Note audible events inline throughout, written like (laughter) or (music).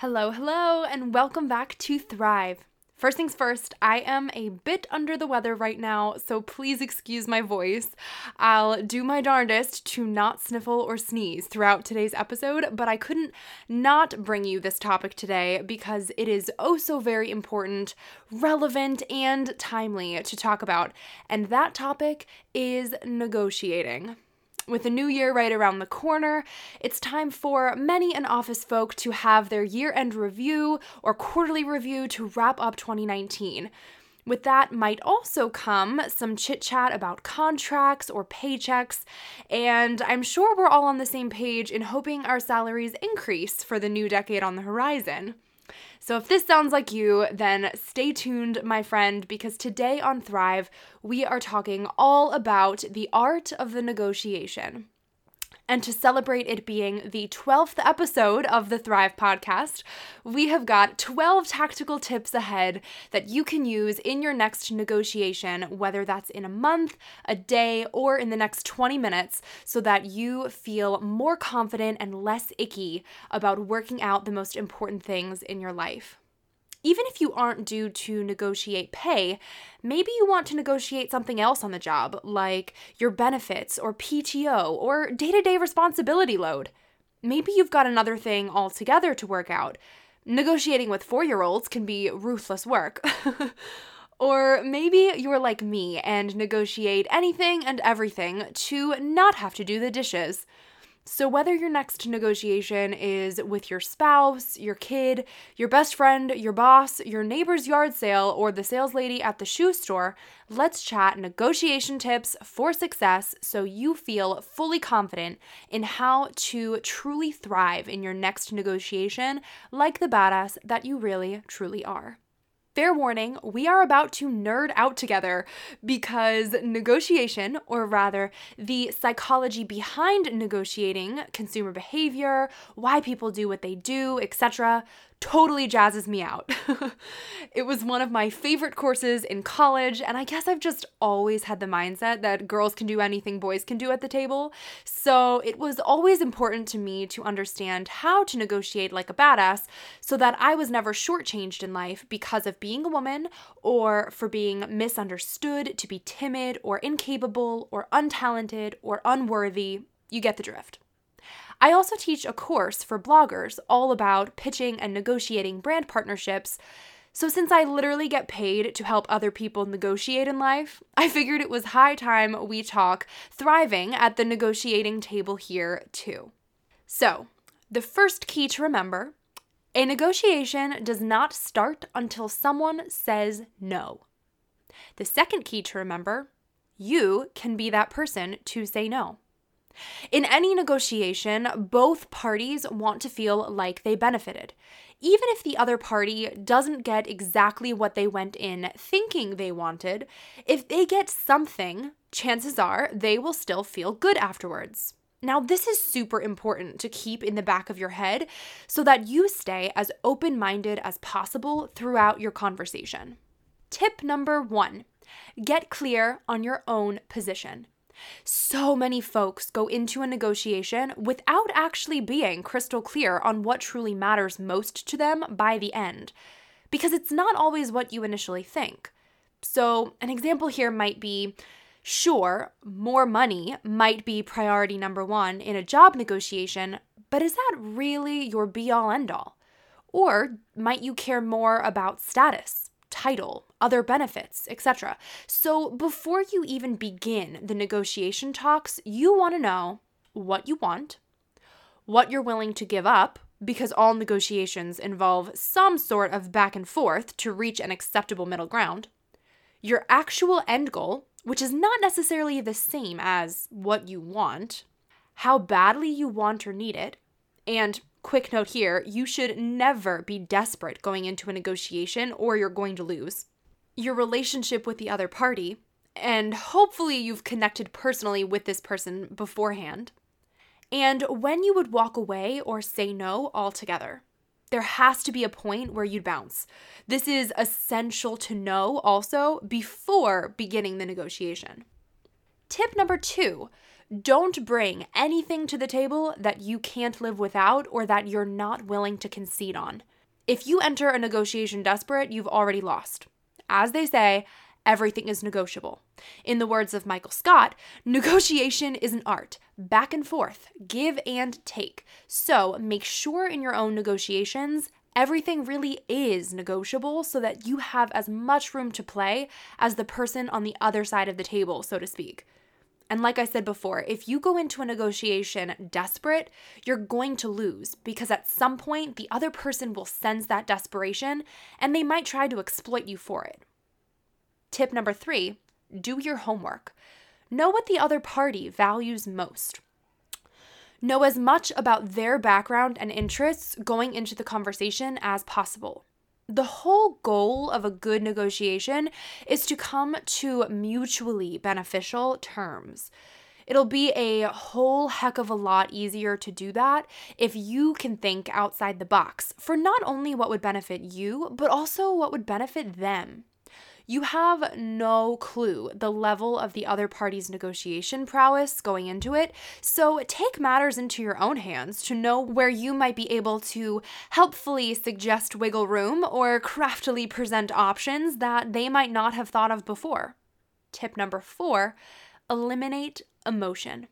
Hello, hello, and welcome back to Thrive. First things first, I am a bit under the weather right now, so please excuse my voice. I'll do my darndest to not sniffle or sneeze throughout today's episode, but I couldn't not bring you this topic today because it is oh so very important, relevant, and timely to talk about. And that topic is negotiating. With the new year right around the corner, it's time for many an office folk to have their year end review or quarterly review to wrap up 2019. With that might also come some chit chat about contracts or paychecks, and I'm sure we're all on the same page in hoping our salaries increase for the new decade on the horizon. So, if this sounds like you, then stay tuned, my friend, because today on Thrive, we are talking all about the art of the negotiation. And to celebrate it being the 12th episode of the Thrive podcast, we have got 12 tactical tips ahead that you can use in your next negotiation, whether that's in a month, a day, or in the next 20 minutes, so that you feel more confident and less icky about working out the most important things in your life. Even if you aren't due to negotiate pay, maybe you want to negotiate something else on the job, like your benefits or PTO or day to day responsibility load. Maybe you've got another thing altogether to work out. Negotiating with four year olds can be ruthless work. (laughs) or maybe you're like me and negotiate anything and everything to not have to do the dishes. So, whether your next negotiation is with your spouse, your kid, your best friend, your boss, your neighbor's yard sale, or the sales lady at the shoe store, let's chat negotiation tips for success so you feel fully confident in how to truly thrive in your next negotiation like the badass that you really, truly are. Fair warning, we are about to nerd out together because negotiation, or rather, the psychology behind negotiating, consumer behavior, why people do what they do, etc., totally jazzes me out. (laughs) it was one of my favorite courses in college, and I guess I've just always had the mindset that girls can do anything boys can do at the table. So it was always important to me to understand how to negotiate like a badass so that I was never shortchanged in life because of being a woman or for being misunderstood to be timid or incapable or untalented or unworthy. You get the drift. I also teach a course for bloggers all about pitching and negotiating brand partnerships. So, since I literally get paid to help other people negotiate in life, I figured it was high time we talk thriving at the negotiating table here, too. So, the first key to remember a negotiation does not start until someone says no. The second key to remember you can be that person to say no. In any negotiation, both parties want to feel like they benefited. Even if the other party doesn't get exactly what they went in thinking they wanted, if they get something, chances are they will still feel good afterwards. Now, this is super important to keep in the back of your head so that you stay as open minded as possible throughout your conversation. Tip number one get clear on your own position. So many folks go into a negotiation without actually being crystal clear on what truly matters most to them by the end, because it's not always what you initially think. So, an example here might be sure, more money might be priority number one in a job negotiation, but is that really your be all end all? Or might you care more about status? title, other benefits, etc. So before you even begin the negotiation talks, you want to know what you want, what you're willing to give up, because all negotiations involve some sort of back and forth to reach an acceptable middle ground, your actual end goal, which is not necessarily the same as what you want, how badly you want or need it, and Quick note here you should never be desperate going into a negotiation or you're going to lose. Your relationship with the other party, and hopefully you've connected personally with this person beforehand, and when you would walk away or say no altogether. There has to be a point where you'd bounce. This is essential to know also before beginning the negotiation. Tip number two don't bring anything to the table that you can't live without or that you're not willing to concede on. If you enter a negotiation desperate, you've already lost. As they say, everything is negotiable. In the words of Michael Scott, negotiation is an art, back and forth, give and take. So make sure in your own negotiations everything really is negotiable so that you have as much room to play as the person on the other side of the table, so to speak. And like I said before, if you go into a negotiation desperate, you're going to lose because at some point the other person will sense that desperation and they might try to exploit you for it. Tip number three do your homework. Know what the other party values most. Know as much about their background and interests going into the conversation as possible the whole goal of a good negotiation is to come to mutually beneficial terms. It'll be a whole heck of a lot easier to do that if you can think outside the box for not only what would benefit you, but also what would benefit them. You have no clue the level of the other party's negotiation prowess going into it, so take matters into your own hands to know where you might be able to helpfully suggest wiggle room or craftily present options that they might not have thought of before. Tip number four eliminate emotion.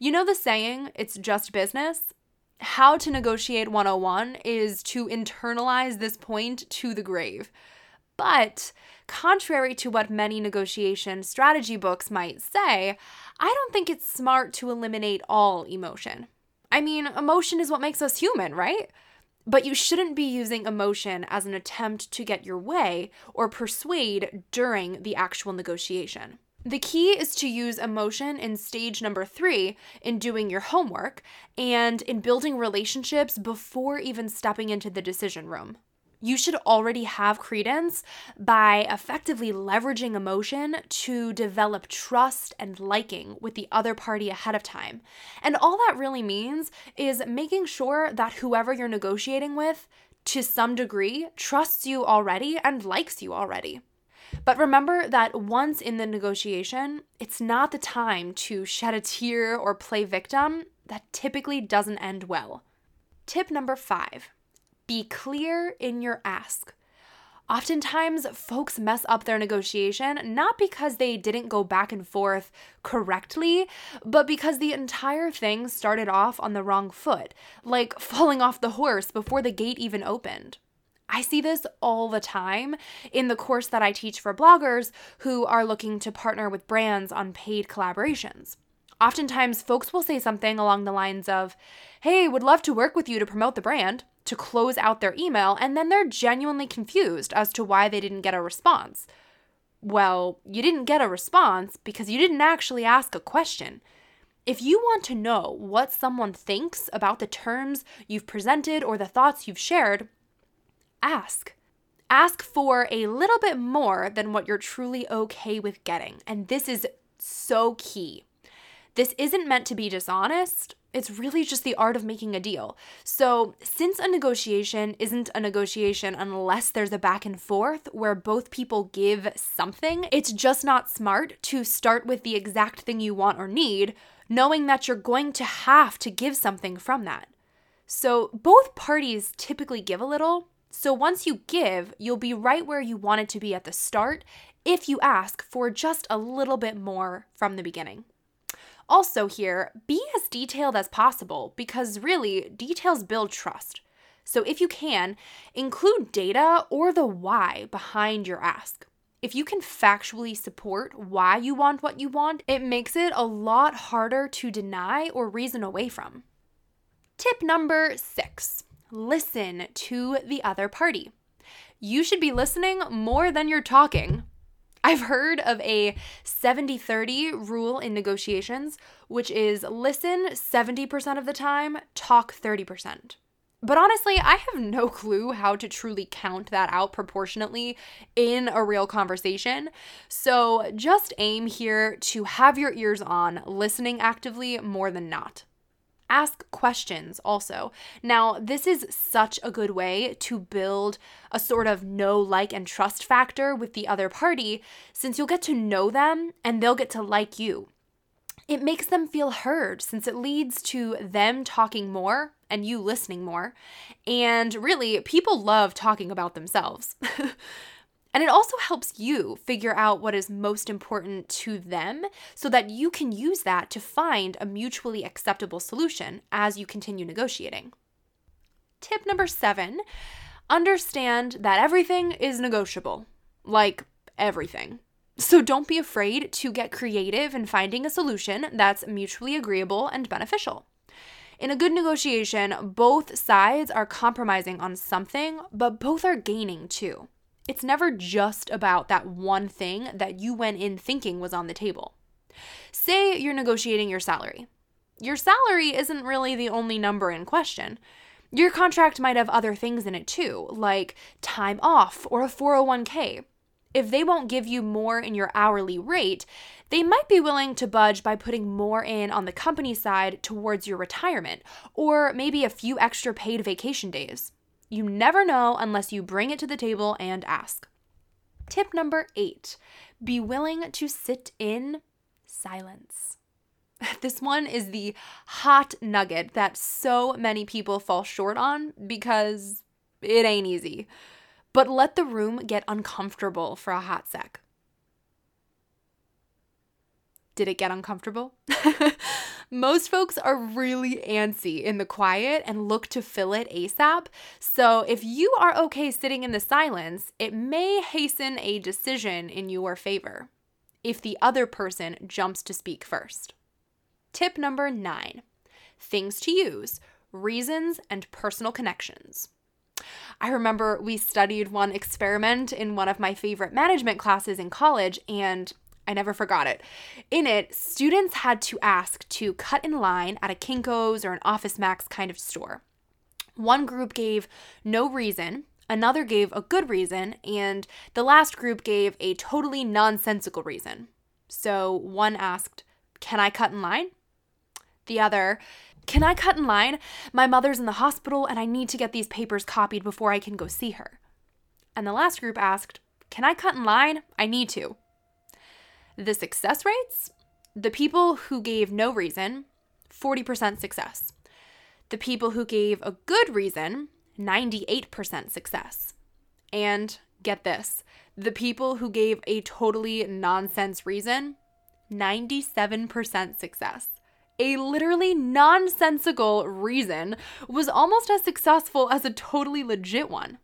You know the saying, it's just business? How to Negotiate 101 is to internalize this point to the grave. But contrary to what many negotiation strategy books might say, I don't think it's smart to eliminate all emotion. I mean, emotion is what makes us human, right? But you shouldn't be using emotion as an attempt to get your way or persuade during the actual negotiation. The key is to use emotion in stage number three in doing your homework and in building relationships before even stepping into the decision room you should already have credence by effectively leveraging emotion to develop trust and liking with the other party ahead of time. And all that really means is making sure that whoever you're negotiating with, to some degree, trusts you already and likes you already. But remember that once in the negotiation, it's not the time to shed a tear or play victim. That typically doesn't end well. Tip number five be clear in your ask. Oftentimes, folks mess up their negotiation not because they didn't go back and forth correctly, but because the entire thing started off on the wrong foot, like (laughs) falling off the horse before the gate even opened. I see this all the time in the course that I teach for bloggers who are looking to partner with brands on paid collaborations. Oftentimes, folks will say something along the lines of, Hey, would love to work with you to promote the brand to close out their email, and then they're genuinely confused as to why they didn't get a response. Well, you didn't get a response because you didn't actually ask a question. If you want to know what someone thinks about the terms you've presented or the thoughts you've shared, ask. Ask for a little bit more than what you're truly okay with getting. And this is so key. This isn't meant to be dishonest it's really just the art of making a deal. So, since a negotiation isn't a negotiation unless there's a back and forth where both people give something, it's just not smart to start with the exact thing you want or need, knowing that you're going to have to give something from that. So, both parties typically give a little. So, once you give, you'll be right where you wanted to be at the start if you ask for just a little bit more from the beginning. Also, here, be as detailed as possible because really, details build trust. So, if you can, include data or the why behind your ask. If you can factually support why you want what you want, it makes it a lot harder to deny or reason away from. Tip number six listen to the other party. You should be listening more than you're talking. I've heard of a 70 30 rule in negotiations, which is listen 70% of the time, talk 30%. But honestly, I have no (laughs) clue how to truly count that out proportionately in a real conversation. So just aim here to have your ears on, listening actively more than not. Ask questions also. Now, this is such a good way to build a sort of know, like, and trust factor with the other party since you'll get to know them and they'll get to like you. It makes them feel heard since it leads to them talking more and you listening more. And really, people love talking about themselves. (laughs) and it also helps you figure out what is most important to them so that you can use that to find a mutually acceptable solution as you continue negotiating. Tip number seven understand that everything is negotiable. Like everything. So don't be afraid to get creative in finding a solution that's mutually agreeable and beneficial. In a good negotiation, both sides are compromising on something, but both are gaining too. It's never just about that one thing that you went in thinking was on the table. Say you're negotiating your salary. Your salary isn't really the only number in question. Your contract might have other things in it too, like time off or a 401k. If they won't give you more in your hourly rate, they might be willing to budge by putting more in on the company side towards your retirement, or maybe a few extra paid vacation days. You never know unless you bring it to the table and ask. Tip number eight be willing to sit in silence. (laughs) This one is the hot nugget that so many people fall short on because it ain't easy but let the room get uncomfortable for a hot sec. Did it get uncomfortable? (laughs) Most folks are really antsy in the quiet and look to fill it ASAP. So, if you are okay sitting in the silence, it may hasten a decision in your favor if the other person jumps to speak first. Tip number nine things to use reasons and personal connections. I remember we studied one experiment in one of my favorite management classes in college, and I never forgot it. In it, students had to ask to cut in line at a Kinko's or an Office Max kind of store. One group gave no reason, another gave a good reason, and the last group gave a totally nonsensical reason. So one asked, Can I cut in line? The other, can I cut in line? My mother's in the hospital and I need to get these papers copied before I can go see her. And the last group asked, Can I cut in line? I need to. The success rates? The people who gave no reason, 40% success. The people who gave a good reason, 98% success. And get this the people who gave a totally nonsense reason, 97% success a literally nonsensical reason was almost as successful as a totally legit one.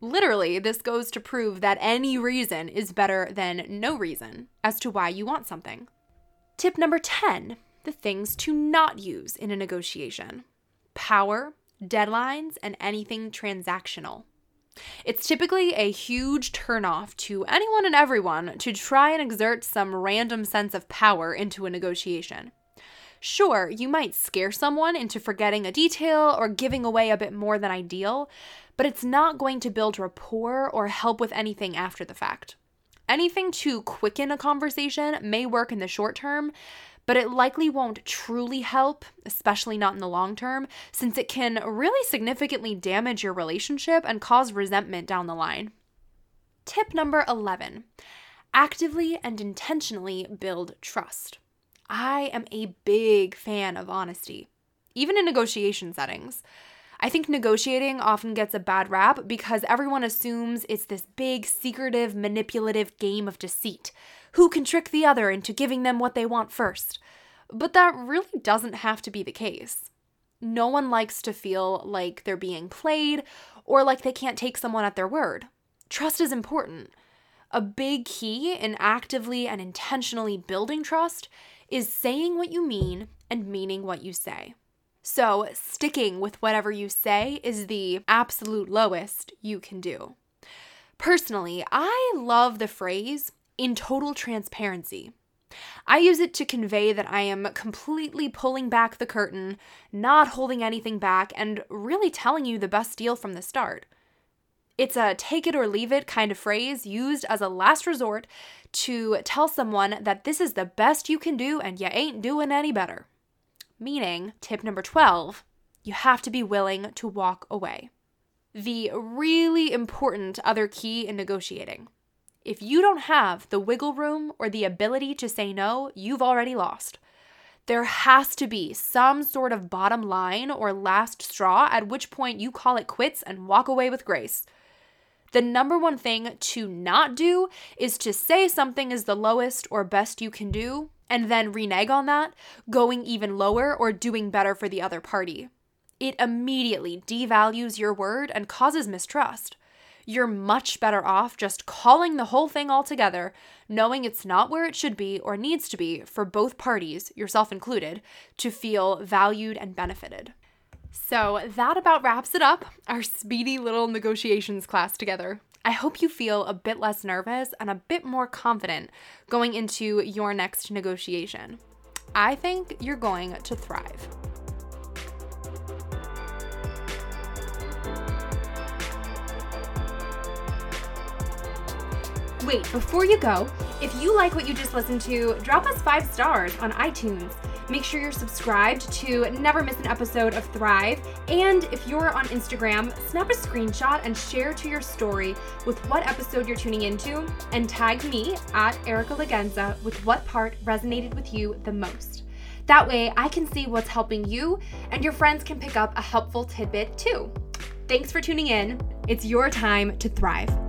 Literally, this goes to prove that any reason is better than no reason as to why you want something. Tip number 10 the things to not use in a negotiation power, deadlines, and anything transactional. It's typically a huge turnoff to anyone and everyone to try and exert some random sense of power into a negotiation. Sure, you might scare someone into forgetting a detail or giving away a bit more than ideal, but it's not going to build rapport or help with anything after the fact. Anything to quicken a conversation may work in the short term, but it likely won't truly help, especially not in the long term, since it can really significantly damage your relationship and cause resentment down the line. Tip number 11 actively and intentionally build trust. I am a big fan of honesty, even in negotiation settings. I think negotiating often gets a bad rap because everyone assumes it's this big, secretive, manipulative game of deceit. Who can trick the other into giving them what they want first? But that really doesn't have to be the case. No one likes to feel like they're being played or like they can't take someone at their word. Trust is important. A big key in actively and intentionally building trust is saying what you mean and meaning what you say. So, sticking with whatever you say is the absolute lowest you can do. Personally, I love the phrase in total transparency. I use it to convey that I am completely pulling back the curtain, not holding anything back, and really telling you the best deal from the start. It's a take it or leave it kind of phrase used as a last resort to tell someone that this is the best you can do and you ain't doing any better. Meaning, tip number 12, you have to be willing to walk away. The really important other key in negotiating if you don't have the wiggle room or the ability to say no, you've already lost. There has to be some sort of bottom line or last straw at which point you call it quits and walk away with grace. The number one thing to not do is to say something is the lowest or best you can do and then renege on that, going even lower or doing better for the other party. It immediately devalues your word and causes mistrust you're much better off just calling the whole thing altogether, knowing it's not where it should be or needs to be for both parties, yourself included, to feel valued and benefited. So that about wraps it up, our speedy little negotiations class together. I hope you feel a bit less nervous and a bit more confident going into your next negotiation. I think you're going to thrive. Wait, before you go, if you like what you just listened to, drop us five stars on iTunes. Make sure you're subscribed to never miss an episode of Thrive. And if you're on Instagram, snap a screenshot and share to your story with what episode you're tuning into and tag me at Erica Lagenza with what part resonated with you the most. That way, I can see what's helping you and your friends can pick up a helpful tidbit too. Thanks for tuning in. It's your time to thrive.